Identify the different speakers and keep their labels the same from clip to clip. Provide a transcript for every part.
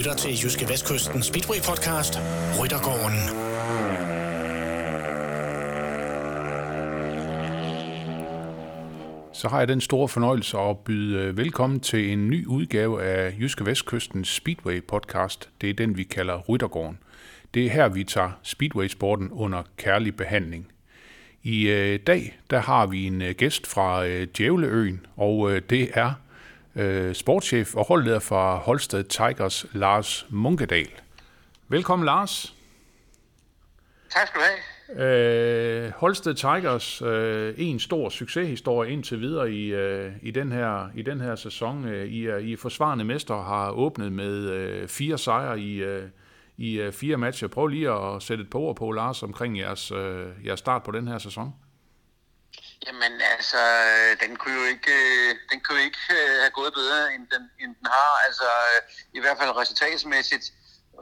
Speaker 1: lytter til Jyske Vestkysten Speedway Podcast, Ryttergården.
Speaker 2: Så har jeg den store fornøjelse at byde øh, velkommen til en ny udgave af Jyske Vestkysten Speedway Podcast. Det er den, vi kalder Ryttergården. Det er her, vi tager Speedway-sporten under kærlig behandling. I øh, dag der har vi en øh, gæst fra Djævleøen, og det er øh, sportschef og holdleder fra Holsted Tigers, Lars Munkedal. Velkommen, Lars.
Speaker 3: Tak skal du have.
Speaker 2: Øh, Holsted Tigers, øh, en stor succeshistorie indtil videre i, øh, i, den her, i den her sæson. Øh, I, er, I er forsvarende mester har åbnet med øh, fire sejre i, øh, i øh, fire matcher. Prøv lige at sætte et par ord på, Lars, omkring jeres, øh, jeres start på den her sæson.
Speaker 3: Jamen altså, den kunne jo ikke, øh, den kunne jo ikke øh, have gået bedre, end den, end den har. Altså, øh, i hvert fald resultatsmæssigt.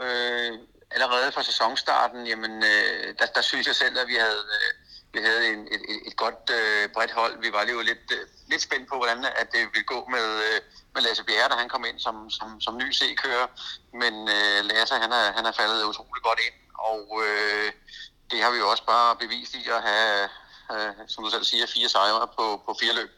Speaker 3: Øh, allerede fra sæsonstarten, jamen, øh, der, der synes jeg selv, at vi havde, øh, vi havde en, et, et, et godt øh, bredt hold. Vi var jo lidt, øh, lidt spændt på, hvordan at det ville gå med, øh, med Lasse Bjerre, da han kom ind som, som, som ny C-kører. Men øh, Lasse, han er, han er faldet utrolig godt ind, og øh, det har vi jo også bare bevist i at have, øh, som du selv siger, fire sejre på, på fire løb.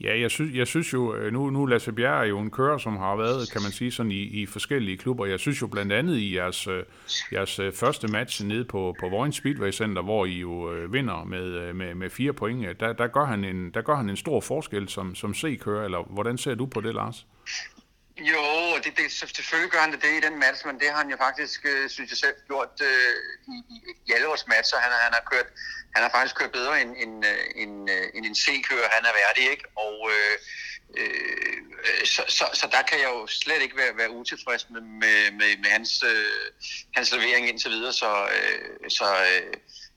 Speaker 2: Ja, jeg synes, jeg synes jo, øh, nu, nu Lasse Bjerg er jo en kører, som har været, kan man sige, sådan i, i forskellige klubber. Jeg synes jo blandt andet i jeres, øh, jeres øh, første match nede på, på Vojens Speedway Center, hvor I jo vinder med, med, med fire point, der, der, gør han en, der gør han en stor forskel som, som C-kører, eller hvordan ser du på det, Lars?
Speaker 3: Jo, det, det, selvfølgelig gør han det, det i den match, men det har han jo faktisk, øh, synes jeg selv, gjort øh, i, i, alle vores matcher. Han, han, har kørt, han har faktisk kørt bedre end, end, øh, end, øh, end en C-kører, han er værdig, ikke? Og øh, øh, så, så, så der kan jeg jo slet ikke være, være utilfreds med, med, med, med hans, øh, hans levering indtil videre, så, øh, så øh,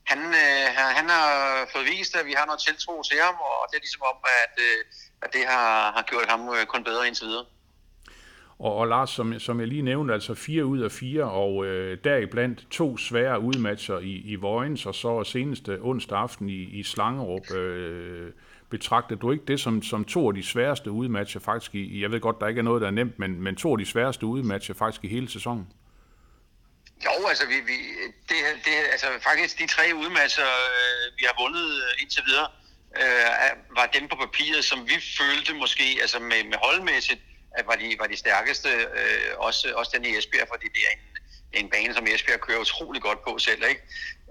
Speaker 3: han, øh, han har fået vist, at vi har noget tiltro til ham, og det er ligesom om, at, øh, at det har, har gjort ham øh, kun bedre indtil videre.
Speaker 2: Og, og Lars, som, som jeg lige nævnte, altså fire ud af fire, og øh, deriblandt to svære udmatcher i, i Vojens, og så seneste onsdag aften i, i Slangerup. Øh, betragter du ikke det som, som to af de sværeste udmatcher faktisk i, jeg ved godt, der ikke er noget, der er nemt, men, men to af de sværeste udmatcher faktisk i hele sæsonen?
Speaker 3: Jo, altså, vi, vi, det, det, altså faktisk de tre udmatcher, øh, vi har vundet øh, indtil videre, øh, var dem på papiret, som vi følte måske, altså med, med holdmæssigt, at var de, var de stærkeste, øh, også, også den i Esbjerg, fordi det er en, en bane, som Esbjerg kører utrolig godt på selv, ikke?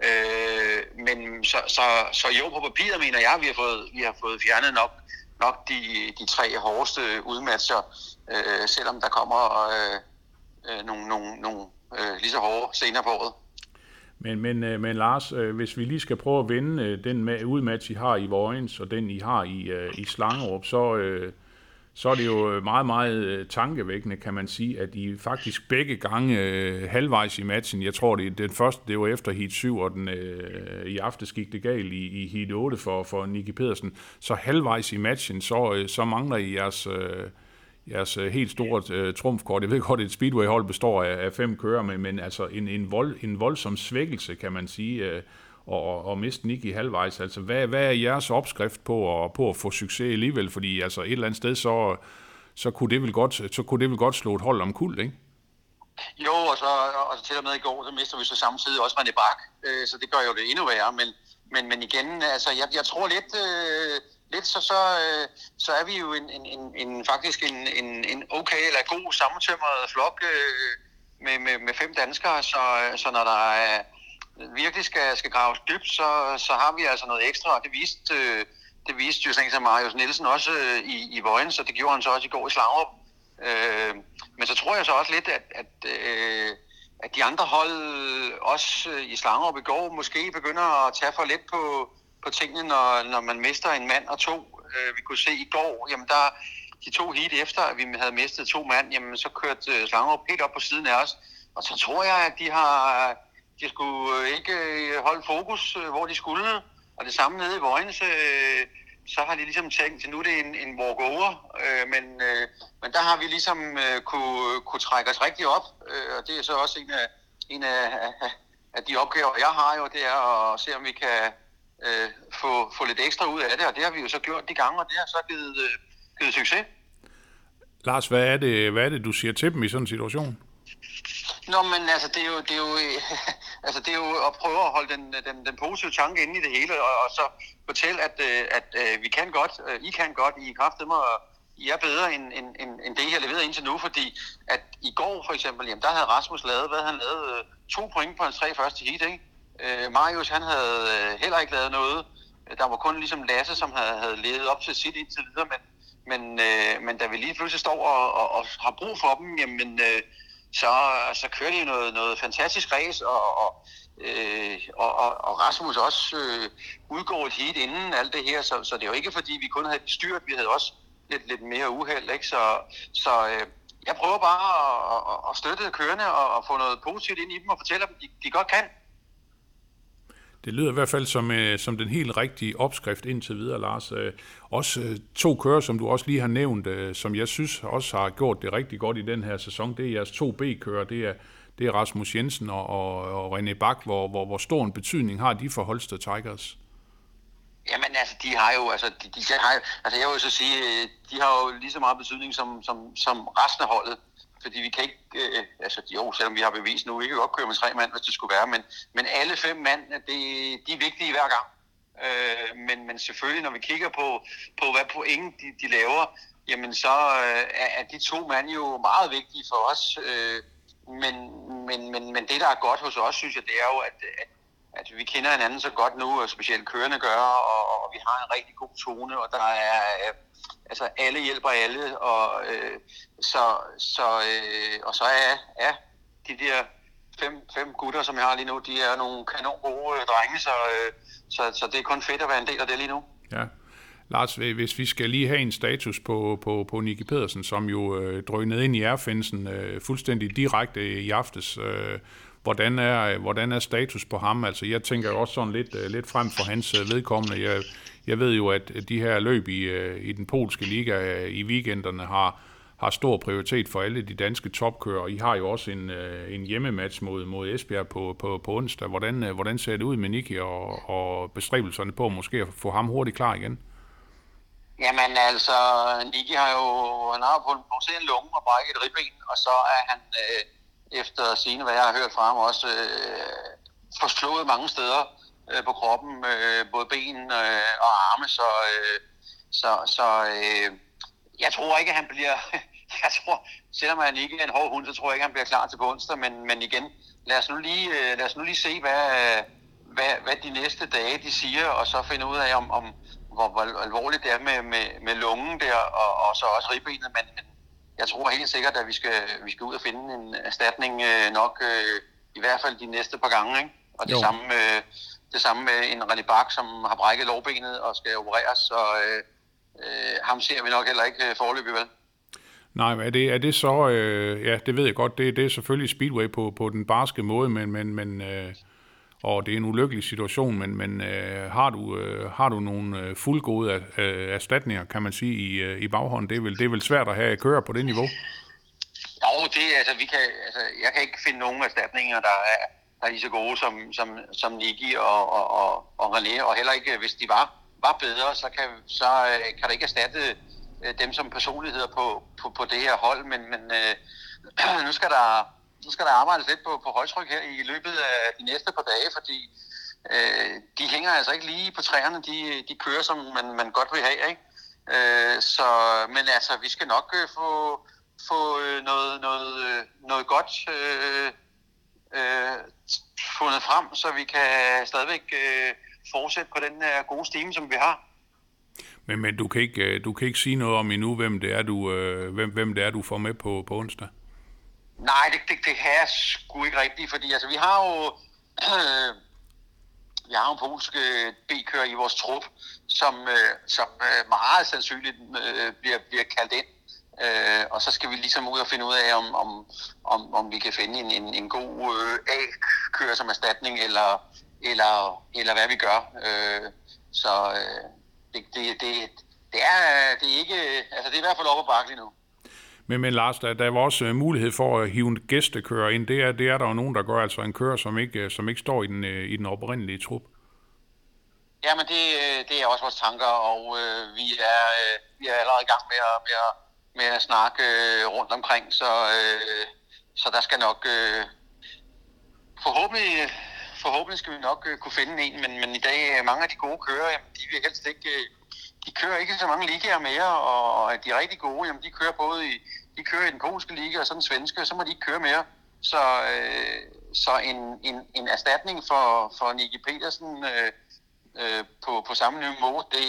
Speaker 3: Øh, men så, så, så jo, på papiret mener jeg, vi har fået, vi har fået fjernet nok, nok de, de tre hårdeste udmatcher, øh, selvom der kommer øh, øh, nogle, nogle, nogle øh, lige så hårde senere på året.
Speaker 2: Men, men, øh, men Lars, øh, hvis vi lige skal prøve at vinde øh, den udmatch, I har i Vojens, og den I har i, i Slangerup, så, så er det jo øh, meget, meget øh, tankevækkende, kan man sige, at de faktisk begge gange øh, halvvejs i matchen, jeg tror, det den første, det var efter heat 7, og den, øh, i aftes gik det galt i, i heat 8 for, for Nicky Pedersen, så halvvejs i matchen, så, øh, så mangler I jeres, øh, jeres øh, helt store øh, trumfkort. Jeg ved godt, at et speedway-hold består af, af fem kører, men, men altså en, en, vold, en voldsom svækkelse, kan man sige, øh, og, og miste Nicky halvvejs. Altså, hvad, hvad er jeres opskrift på at, på at få succes alligevel? Fordi altså, et eller andet sted, så, så, kunne det vel godt, så kunne det vel godt slå et hold om kul, ikke?
Speaker 3: Jo, og så, og så til og med i går, så mister vi så samtidig også René Bak, øh, så det gør jo det endnu værre, men, men, men igen, altså jeg, jeg tror lidt, øh, lidt så, så, øh, så er vi jo en, en, en, en faktisk en, en, en okay eller god sammentømret flok øh, med, med, med fem danskere, så, så når der er, virkelig skal, skal graves dybt, så, så har vi altså noget ekstra, og det viste, øh, det viste jo sådan som Marius Nielsen også øh, i, i Vøjen, så det gjorde han så også i går i Slagrup. Øh, men så tror jeg så også lidt, at, at, øh, at de andre hold, øh, også øh, i Slagrup i går, måske begynder at tage for lidt på, på tingene, når, når man mister en mand og to. Øh, vi kunne se i går, jamen der, de to hit efter, at vi havde mistet to mand, jamen så kørte øh, Slagrup helt op på siden af os. Og så tror jeg, at de har de skulle øh, ikke øh, holde fokus, øh, hvor de skulle. Og det samme nede i Vojens, så har de ligesom tænkt, at nu er det en, en walk-over, men, men der har vi ligesom kunne, kunne trække os rigtig op, og det er så også en af, en af, af de opgaver, jeg har jo, det er at se, om vi kan øh, få, få lidt ekstra ud af det, og det har vi jo så gjort de gange, og det har så givet, givet succes.
Speaker 2: Lars, hvad er, det, hvad er det, du siger til dem i sådan en situation?
Speaker 3: Nå, men altså, det er jo, det er jo, altså, det er jo at prøve at holde den, den, den positive tanke inde i det hele, og, og så fortælle, at, øh, at, at vi kan godt, øh, I kan godt, I kraftedeme, og I er bedre end, end, end, end det, I har leveret indtil nu, fordi at i går for eksempel, jamen, der havde Rasmus lavet, hvad han lavede, to point på hans tre første heat, ikke? Øh, Marius, han havde heller ikke lavet noget. Der var kun ligesom Lasse, som havde, havde levet op til sit indtil videre, men, men, øh, men da vi lige pludselig står og, og, og har brug for dem, jamen, øh, så, øh, så kører de noget, noget fantastisk race, og, og, øh, og, og Rasmus også øh, udgår et heat inden alt det her, så, så det er jo ikke fordi, vi kun havde styrt, vi havde også lidt, lidt mere uheld, ikke? Så, så øh, jeg prøver bare at, at, at støtte kørende og at få noget positivt ind i dem og fortælle dem, at de, de godt kan.
Speaker 2: Det lyder i hvert fald som, øh, som den helt rigtige opskrift indtil videre, Lars. Øh, også øh, to kører, som du også lige har nævnt, øh, som jeg synes også har gjort det rigtig godt i den her sæson, det er jeres to B-kører. Det er, det er Rasmus Jensen og, og, og René Bak, hvor, hvor, hvor stor en betydning har de for Holsted Tigers?
Speaker 3: Jamen altså, de har jo, altså, de, de har, altså jeg vil så sige, øh, de har jo lige så meget betydning som, som, som resten af holdet fordi vi kan ikke, øh, altså jo, selvom vi har bevist nu, vi kan godt køre med tre mand, hvis det skulle være, men, men alle fem mand, øh, det, de er vigtige hver gang. Øh, men, men selvfølgelig, når vi kigger på, på hvad point de, de laver, jamen så øh, er de to mand jo meget vigtige for os. Øh, men, men, men, men det, der er godt hos os, synes jeg, det er jo, at, at, at vi kender hinanden så godt nu, og specielt kørende gør, og, og vi har en rigtig god tone, og der er... Øh, altså alle hjælper alle, og øh, så, så, øh, og så er, er de der fem, fem gutter, som jeg har lige nu, de er nogle kanon gode drenge, så, øh, så, så det er kun fedt at være en del af det lige nu.
Speaker 2: Ja. Lars, hvis vi skal lige have en status på, på, på Nicky Pedersen, som jo øh, drønede ind i ærfinsen øh, fuldstændig direkte i aftes, øh, hvordan er, hvordan er status på ham? Altså, jeg tænker jo også sådan lidt, øh, lidt frem for hans øh, vedkommende. Jeg, jeg ved jo, at de her løb i, øh, i den polske liga øh, i weekenderne har, har stor prioritet for alle de danske topkører. I har jo også en, øh, en hjemmematch mod, mod Esbjerg på, på, på onsdag. Hvordan, øh, hvordan ser det ud med Niki og, og bestræbelserne på måske at få ham hurtigt klar igen?
Speaker 3: Jamen altså, Niki har jo han har på en lunge og brækket et ribben, og så er han øh, efter sine, hvad jeg har hørt fra ham, også øh, forslået mange steder øh, på kroppen, øh, både ben øh, og arme, så, øh, så, så øh, jeg tror ikke, at han bliver... jeg tror, selvom han ikke er en hård hund, så tror jeg ikke, at han bliver klar til på onsdag, men, men igen, lad os nu lige, øh, lad os nu lige se, hvad, øh, hvad, hvad de næste dage de siger, og så finde ud af, om, om hvor, hvor alvorligt det er med, med, med lungen der, og, og så også ribbenet, men, jeg tror helt sikkert, at vi skal, vi skal ud og finde en erstatning øh, nok, øh, i hvert fald de næste par gange, ikke? Og det jo. samme, øh, det samme med en René Bak, som har brækket lårbenet og skal opereres, så øh, øh, ham ser vi nok heller ikke øh, forløbig vel.
Speaker 2: Nej, men er det, er det så, øh, ja, det ved jeg godt, det, det er selvfølgelig Speedway på, på den barske måde, men, men, men øh, og det er en ulykkelig situation, men, men øh, har, du, øh, har du nogle øh, fuldgode øh, erstatninger, kan man sige, i, øh, i baghånden? Det er, vel, det er vel svært at have at køre på det niveau?
Speaker 3: Jo, det, altså, vi kan, altså, jeg kan ikke finde nogen erstatninger, der er, der er lige så gode som, som, som Niki og, og, og, og René, og heller ikke, øh, hvis de var, var bedre, så kan, så øh, kan der ikke erstatte øh, dem som personligheder på, på, på det her hold, men, men øh, nu skal der nu skal der arbejdes lidt på, på højtryk her i løbet af de næste par dage, fordi øh, de hænger altså ikke lige på træerne, de, de kører som man, man godt vil have, ikke? Øh, så, men altså, vi skal nok øh, få, få øh, noget, noget, øh, noget godt øh, øh, fundet frem, så vi kan stadigvæk øh, fortsætte på den her gode stime, som vi har.
Speaker 2: Men, men du, kan ikke, øh, du kan ikke sige noget om endnu, hvem det er, du, øh, hvem, hvem det er, du får med på, på onsdag?
Speaker 3: Nej, det, det, det kan jeg sgu ikke rigtigt, fordi altså, vi har jo... Øh, vi har en polsk øh, B-kører i vores trup, som, øh, som øh, meget sandsynligt øh, bliver, bliver kaldt ind Øh, og så skal vi ligesom ud og finde ud af, om, om, om, om vi kan finde en, en, en god øh, A-kører som erstatning, eller, eller, eller hvad vi gør. Øh, så øh, det, det, det, det, er, det er ikke, altså det er i hvert fald op ad bakke lige nu.
Speaker 2: Men, men Lars, der, der er også øh, mulighed for at hive en gæstekører ind. Det er, det er der jo nogen, der gør, altså en kører, som ikke, øh, som ikke står i den, øh, i den oprindelige trup.
Speaker 3: Jamen, det, det er også vores tanker, og øh, vi, er, øh, vi er allerede i gang med at, med at med at snakke øh, rundt omkring, så øh, så der skal nok... Øh, forhåbentlig, forhåbentlig skal vi nok øh, kunne finde en, men, men i dag, mange af de gode kører, jamen, de vil helst ikke... Øh, de kører ikke så mange ligaer mere, og, og de er rigtig gode, jamen de kører både i, de kører i den polske liga og så den svenske, og så må de ikke køre mere. Så, øh, så en, en, en erstatning for, for Nicky Petersen øh, øh, på, på samme niveau, det,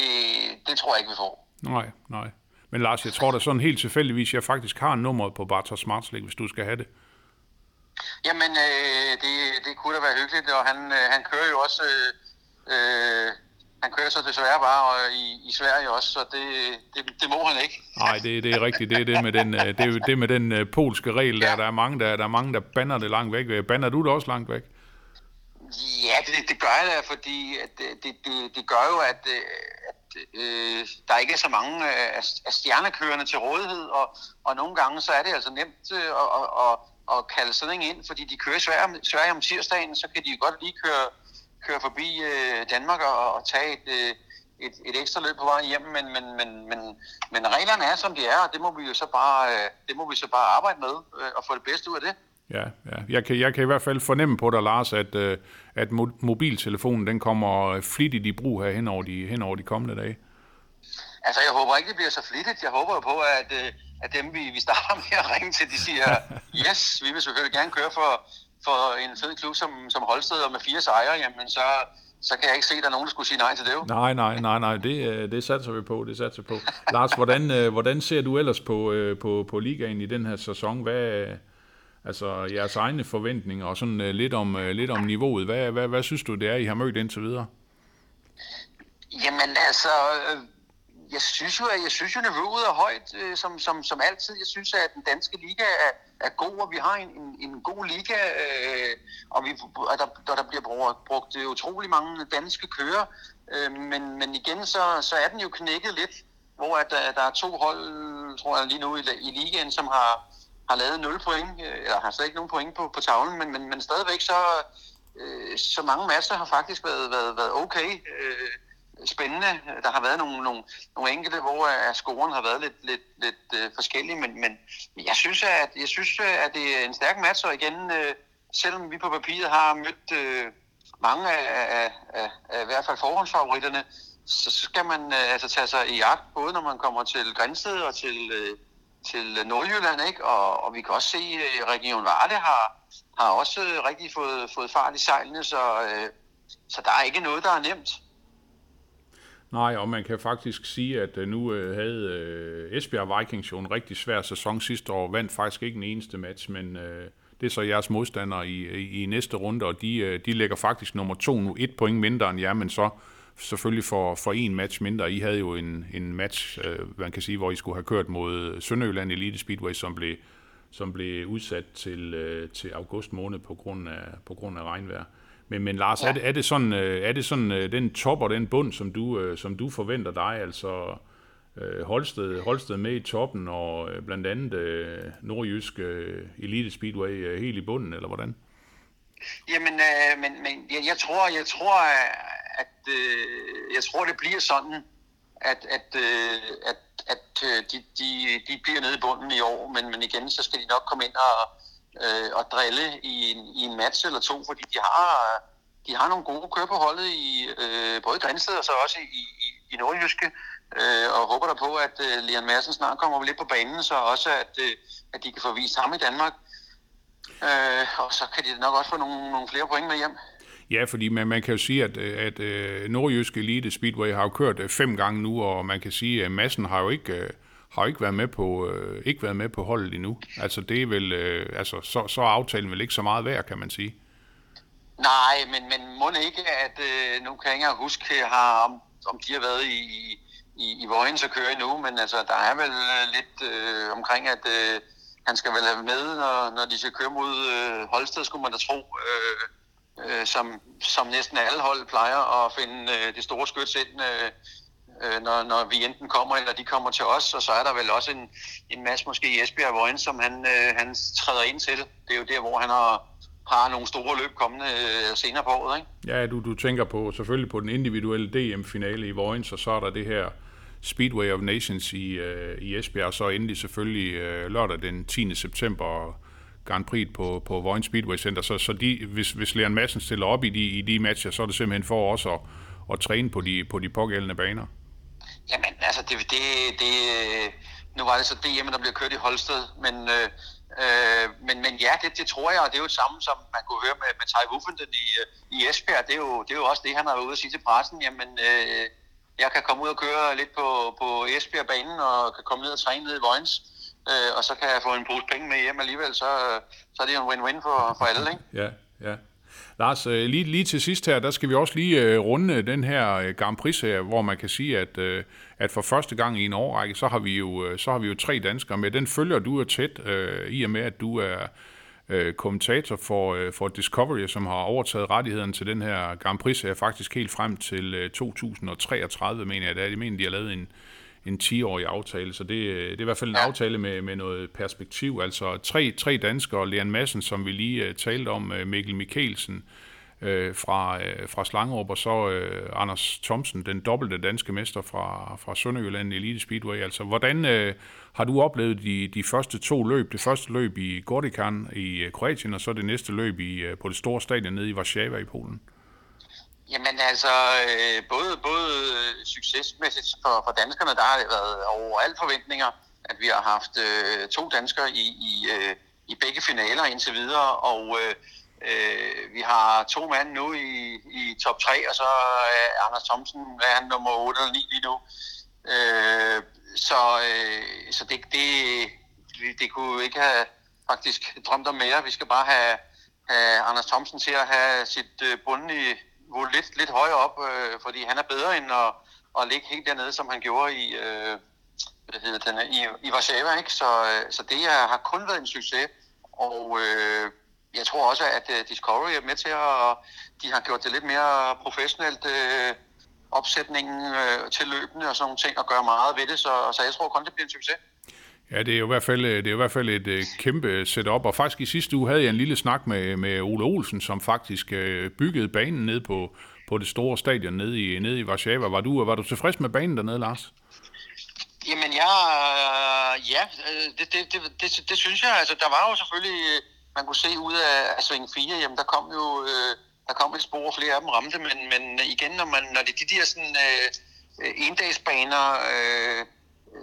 Speaker 3: det tror jeg ikke, vi får.
Speaker 2: Nej, nej. Men Lars, jeg tror da sådan helt tilfældigvis, jeg faktisk har nummeret på Bartos Smartslik, hvis du skal have det.
Speaker 3: Jamen, øh, det, det kunne da være hyggeligt, og han, øh, han kører jo også... Øh, øh, han kører så desværre bare i, i Sverige også, så det, det, det må han ikke.
Speaker 2: Nej, det, det er rigtigt. Det er det med den, øh, det er det med den uh, polske regel, der, ja. der, er mange, der, der er mange, der banner det langt væk. Banner du det også langt væk?
Speaker 3: Ja, det, det gør jeg da, fordi at det, det, det gør jo, at, at øh, der ikke er så mange af, af stjernekørende til rådighed, og, og nogle gange så er det altså nemt øh, at, at, at, at kalde sådan en ind, fordi de kører i Sverige, Sverige om tirsdagen, så kan de jo godt lige køre, køre forbi øh, Danmark og, og tage et, øh, et, et ekstra løb på vejen hjem, men, men, men, men, men reglerne er, som de er, og det må vi jo så bare, øh, det må vi så bare arbejde med øh, og få det bedste ud af det.
Speaker 2: Ja, ja. Jeg, kan, jeg kan i hvert fald fornemme på dig, Lars, at, øh, at mobiltelefonen den kommer flittigt i brug her hen over de, hen over de kommende dage.
Speaker 3: Altså, jeg håber ikke, det bliver så flittigt. Jeg håber på, at, øh, at dem, vi, vi starter med at ringe til, de siger, yes, vi vil selvfølgelig gerne køre for, for en fed klub som, som Holsted og med fire sejre, jamen så, så kan jeg ikke se, at der er nogen, der skulle sige nej til det. Jo.
Speaker 2: Nej, nej, nej, nej, det, øh, det satser vi på, det satser på. Lars, hvordan, øh, hvordan ser du ellers på, på, på ligaen i den her sæson? Hvad, altså jeres egne forventninger og sådan lidt om, lidt om niveauet. Hvad, hvad, hvad synes du, det er, I har mødt indtil videre?
Speaker 3: Jamen altså, jeg synes jo, at jeg synes jo, niveauet er højt, øh, som, som, som altid. Jeg synes, at den danske liga er, er god, og vi har en, en, en god liga, øh, og, vi, og der, der, der bliver brugt, brugt øh, utrolig mange danske kører. Øh, men, men igen, så, så er den jo knækket lidt, hvor at, der, der er to hold, tror jeg, lige nu i, i ligaen, som har, har lavet 0 point, øh, eller har slet ikke nogen point på, på tavlen, men, men, men stadigvæk så, øh, så mange masser har faktisk været, været, været okay. Øh, spændende. Der har været nogle, nogle, nogle enkelte, hvor uh, scoren har været lidt, lidt, lidt uh, forskellig, men, men jeg synes, at, jeg synes, at det er en stærk match, og igen, uh, selvom vi på papiret har mødt uh, mange af, af, af, af i hvert fald forhåndsfavoritterne, så skal man uh, altså tage sig i jagt, både når man kommer til Grænsted og til, uh, til Nordjylland, ikke? Og, og vi kan også se, at Region Varde har, har også rigtig fået, fået fart i sejlene, så, uh, så der er ikke noget, der er nemt.
Speaker 2: Nej, og man kan faktisk sige, at øh, nu øh, havde øh, Esbjerg Vikings jo en rigtig svær sæson sidste år, vandt faktisk ikke en eneste match, men øh, det er så jeres modstandere i, i, i næste runde, og de, øh, de lægger faktisk nummer to nu, et point mindre end jer, men så selvfølgelig for, for en match mindre. I havde jo en, en match, man kan sige, hvor I skulle have kørt mod Sønderjylland Elite Speedway, som blev, som blev udsat til, til august måned på grund af, på grund af regnvejr. Men, men Lars, ja. er, det, er det sådan, øh, er det sådan øh, den top og den bund, som du, øh, som du forventer dig? Altså Holsted, Holsted med i toppen, og blandt andet nordjysk Elite Speedway helt i bunden, eller hvordan?
Speaker 3: Jamen, øh, men, men jeg, jeg tror, jeg tror, at øh, jeg tror, det bliver sådan, at, at, øh, at, at de, de, de bliver nede i bunden i år, men, men igen, så skal de nok komme ind og, øh, at drille i en, i en match eller to, fordi de har, de har nogle gode kører på holdet i øh, både Grænsted og så også i, i, i Nordjyske, øh, og håber der på, at øh, Leon Madsen snart kommer lidt på banen, så også at, øh, at de kan få vist ham i Danmark. Øh, og så kan de nok også få nogle, nogle flere point med hjem.
Speaker 2: Ja, fordi man, man kan jo sige, at, at, at Nordjyske Elite Speedway har jo kørt øh, fem gange nu, og man kan sige, at massen har jo ikke øh, har ikke været med på øh, ikke været med på holdet endnu. Altså det er vel øh, altså så, så er aftalen vel ikke så meget værd, kan man sige.
Speaker 3: Nej, men men må ikke at øh, nu kan jeg ikke huske har om, om de har været i i, i Vojens og kører endnu, men altså der er vel øh, lidt øh, omkring at øh, han skal vel have med når, når de skal køre mod øh, Holsted, skulle man da tro. Øh, øh, som, som næsten alle hold plejer at finde øh, det store skyts ind øh, øh, når, når vi enten kommer, eller de kommer til os, og så er der vel også en, en masse måske i Esbjerg Vojens, som han, øh, han træder ind til. Det er jo der, hvor han har, har nogle store løb kommende øh, senere på året, ikke?
Speaker 2: Ja, du, du tænker på selvfølgelig på den individuelle DM-finale i Vojens, og så er der det her Speedway of Nations i, øh, i Esbjerg, og så endelig selvfølgelig øh, lørdag den 10. september Grand Prix på, på Vojens Speedway Center, så, så de, hvis, hvis Leon Madsen stiller op i de, i de matcher, så er det simpelthen for også at, at træne på de, på de pågældende baner.
Speaker 3: Jamen, altså, det, det, det, nu var det så DM, der bliver kørt i Holsted, men, øh, øh, men, men ja, det, det tror jeg, og det er jo det samme, som man kunne høre med, med Ty Wuffenden i, øh, i Esbjerg. Det er, jo, det er jo også det, han har været ude at sige til pressen. Jamen, øh, jeg kan komme ud og køre lidt på, på Esbjerg-banen, og kan komme ned og træne ned i Vojens, øh, og så kan jeg få en pose penge med hjem alligevel, så, så er det jo en win-win for, for alle, ikke?
Speaker 2: Ja, ja. Lars, øh, lige, lige til sidst her, der skal vi også lige øh, runde den her øh, Grand prix her, hvor man kan sige, at, at for første gang i en årrække, så har vi jo, så har vi jo tre danskere med. Den følger du jo tæt, i og med at du er kommentator for, for Discovery, som har overtaget rettigheden til den her Grand Prix her, faktisk helt frem til 2033, mener jeg. Det er, de mener, de har lavet en, en 10-årig aftale, så det, det er i hvert fald en ja. aftale med, med noget perspektiv. Altså tre, tre danskere, Leon Madsen, som vi lige uh, talte om, uh, Mikkel Mikkelsen uh, fra, uh, fra Slangerup, og så uh, Anders Thomsen, den dobbelte danske mester fra, fra Sønderjylland Elite Speedway. Altså, hvordan uh, har du oplevet de, de første to løb? Det første løb i Gordikan i Kroatien, og så det næste løb i, uh, på det store stadion nede i Warszawa i Polen?
Speaker 3: Jamen altså, øh, både, både øh, succesmæssigt for, for danskerne, der har det været over alle forventninger, at vi har haft øh, to danskere i, i, øh, i begge finaler indtil videre, og øh, øh, vi har to mand nu i, i top 3, og så øh, Anders Thomsen, er han nummer 8 eller 9 lige nu. Øh, så øh, så det, det, det, det kunne ikke have faktisk drømt om mere. Vi skal bare have, have Anders Thomsen til at have sit øh, bund niveau lidt, lidt højere op, øh, fordi han er bedre end at, at ligge helt dernede, som han gjorde i, øh, hvad hedder den, i, i Warszawa. Ikke? Så, øh, så det er, har kun været en succes, og øh, jeg tror også, at uh, Discovery er med til at, de har gjort det lidt mere professionelt, øh, opsætningen øh, til løbende og sådan nogle ting, og gøre meget ved det, så, så jeg tror kun, det bliver en succes.
Speaker 2: Ja, det er jo i hvert fald, det er i hvert fald et øh, kæmpe setup, og faktisk i sidste uge havde jeg en lille snak med, med Ole Olsen, som faktisk øh, byggede banen ned på, på det store stadion nede i, nede i Warszawa. Var du, øh, var du tilfreds med banen dernede, Lars?
Speaker 3: Jamen, jeg, øh, ja, øh, det, det, det, det, det synes jeg. Altså, der var jo selvfølgelig, øh, man kunne se ud af, af sving 4, jamen, der kom jo, der kom et spor, og flere af dem ramte, men, men igen, når, man, når det er de der sådan, øh, endagsbaner, øh,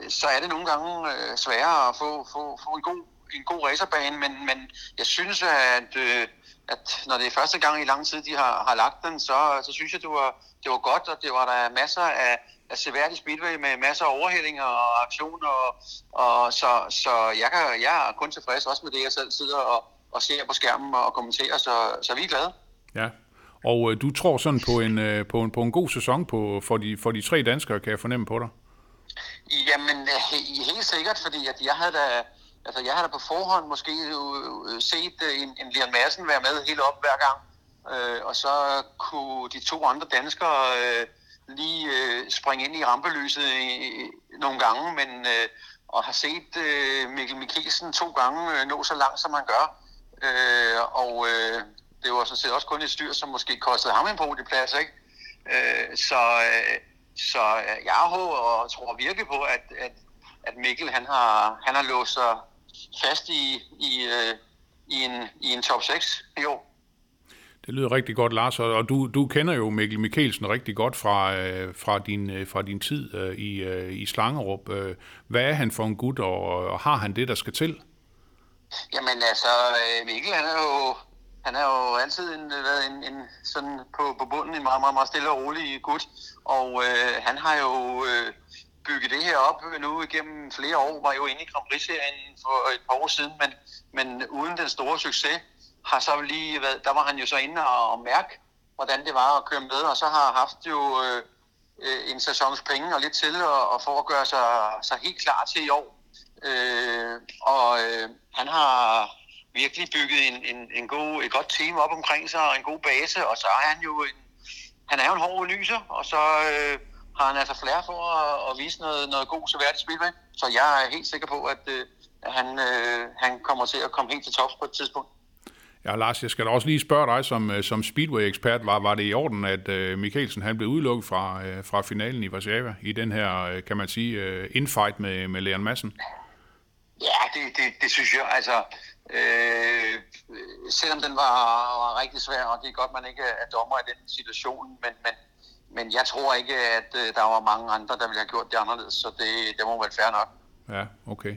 Speaker 3: så er det nogle gange øh, sværere at få, få, få en god en god racerbane, men, men jeg synes, at, øh, at når det er første gang i lang tid, de har, har lagt den, så, så synes jeg, det var, det var godt, og det var der masser af, af seværdig speedway med masser af overhældinger og aktioner, og, og så, så jeg, kan, jeg er kun tilfreds også med det, jeg selv sidder og, og ser på skærmen og kommenterer, så, så vi er glade.
Speaker 2: Ja, og øh, du tror sådan på en, øh, på en, på en god sæson på, for, de, for de tre danskere, kan jeg fornemme på dig?
Speaker 3: Jamen, øh, helt sikkert, fordi at jeg havde da, altså jeg havde da på forhånd måske øh, øh, set øh, en, en Leon Madsen være med helt op hver gang, øh, og så kunne de to andre danskere øh, lige øh, springe ind i rampelyset i, nogle gange, men øh, og har set øh, Mikkel Mikkelsen to gange øh, nå så langt, som han gør. Øh, og øh, det var sådan set også kun et styr, som måske kostede ham en podieplads, ikke? Øh, så, øh, så øh, jeg håber og tror virkelig på, at, at, at Mikkel han har, han har låst sig fast i, i, øh, i, en, i en top 6 i år.
Speaker 2: Det lyder rigtig godt, Lars, og du, du kender jo Mikkel Mikkelsen rigtig godt fra, øh, fra, din, fra din tid i, i Slangerup. Hvad er han for en gut, og har han det, der skal til?
Speaker 3: Jamen altså, Mikkel han er jo han er jo altid en, været en, en sådan på, på bunden en meget, meget, meget stille og rolig gut, og øh, han har jo øh, bygget det her op nu igennem flere år, var jo inde i Grand Prix-serien for et par år siden, men, men uden den store succes, har så lige været, der var han jo så inde og, og mærke, hvordan det var at køre med, og så har haft jo øh, øh en sæsons penge og lidt til, og, og for at gøre sig, sig helt klar til i år. Øh, og øh, han har virkelig bygget en, en, en god, et godt team op omkring sig og en god base, og så er han jo en, han er jo en hård nyser, og så øh, har han altså flere for at, at vise noget, noget god seværdigt spil med. Så jeg er helt sikker på, at, øh, han, øh, han kommer til at komme helt til tops på et tidspunkt.
Speaker 2: Ja, Lars, jeg skal da også lige spørge dig som, øh, som Speedway-ekspert. Var, var det i orden, at uh, Mikkelsen han blev udelukket fra, uh, fra finalen i Warszawa i den her, uh, kan man sige, uh, infight med, med Leon Madsen?
Speaker 3: Ja, Ja, det, det, det synes jeg. Altså, øh, selvom den var, var rigtig svær, og det er godt, man ikke er dommer i den situation, men, men, men jeg tror ikke, at øh, der var mange andre, der ville have gjort det anderledes, så det, det må være fair nok.
Speaker 2: Ja, okay.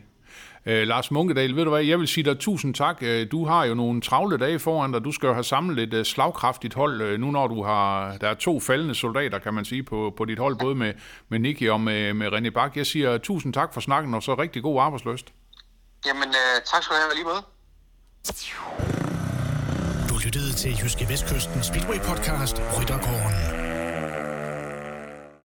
Speaker 2: Øh, Lars Munkedal, ved du hvad, jeg vil sige dig tusind tak. Øh, du har jo nogle travle dage foran dig. Du skal jo have samlet et øh, slagkraftigt hold, øh, nu når du har, der er to faldende soldater, kan man sige, på, på dit hold, både med, med Nicky og med, med René Bak. Jeg siger tusind tak for snakken, og så rigtig god arbejdsløst.
Speaker 3: Jamen, øh, tak skal du have lige måde.
Speaker 1: Du lyttede til Jyske Vestkysten Speedway Podcast, Ryttergården.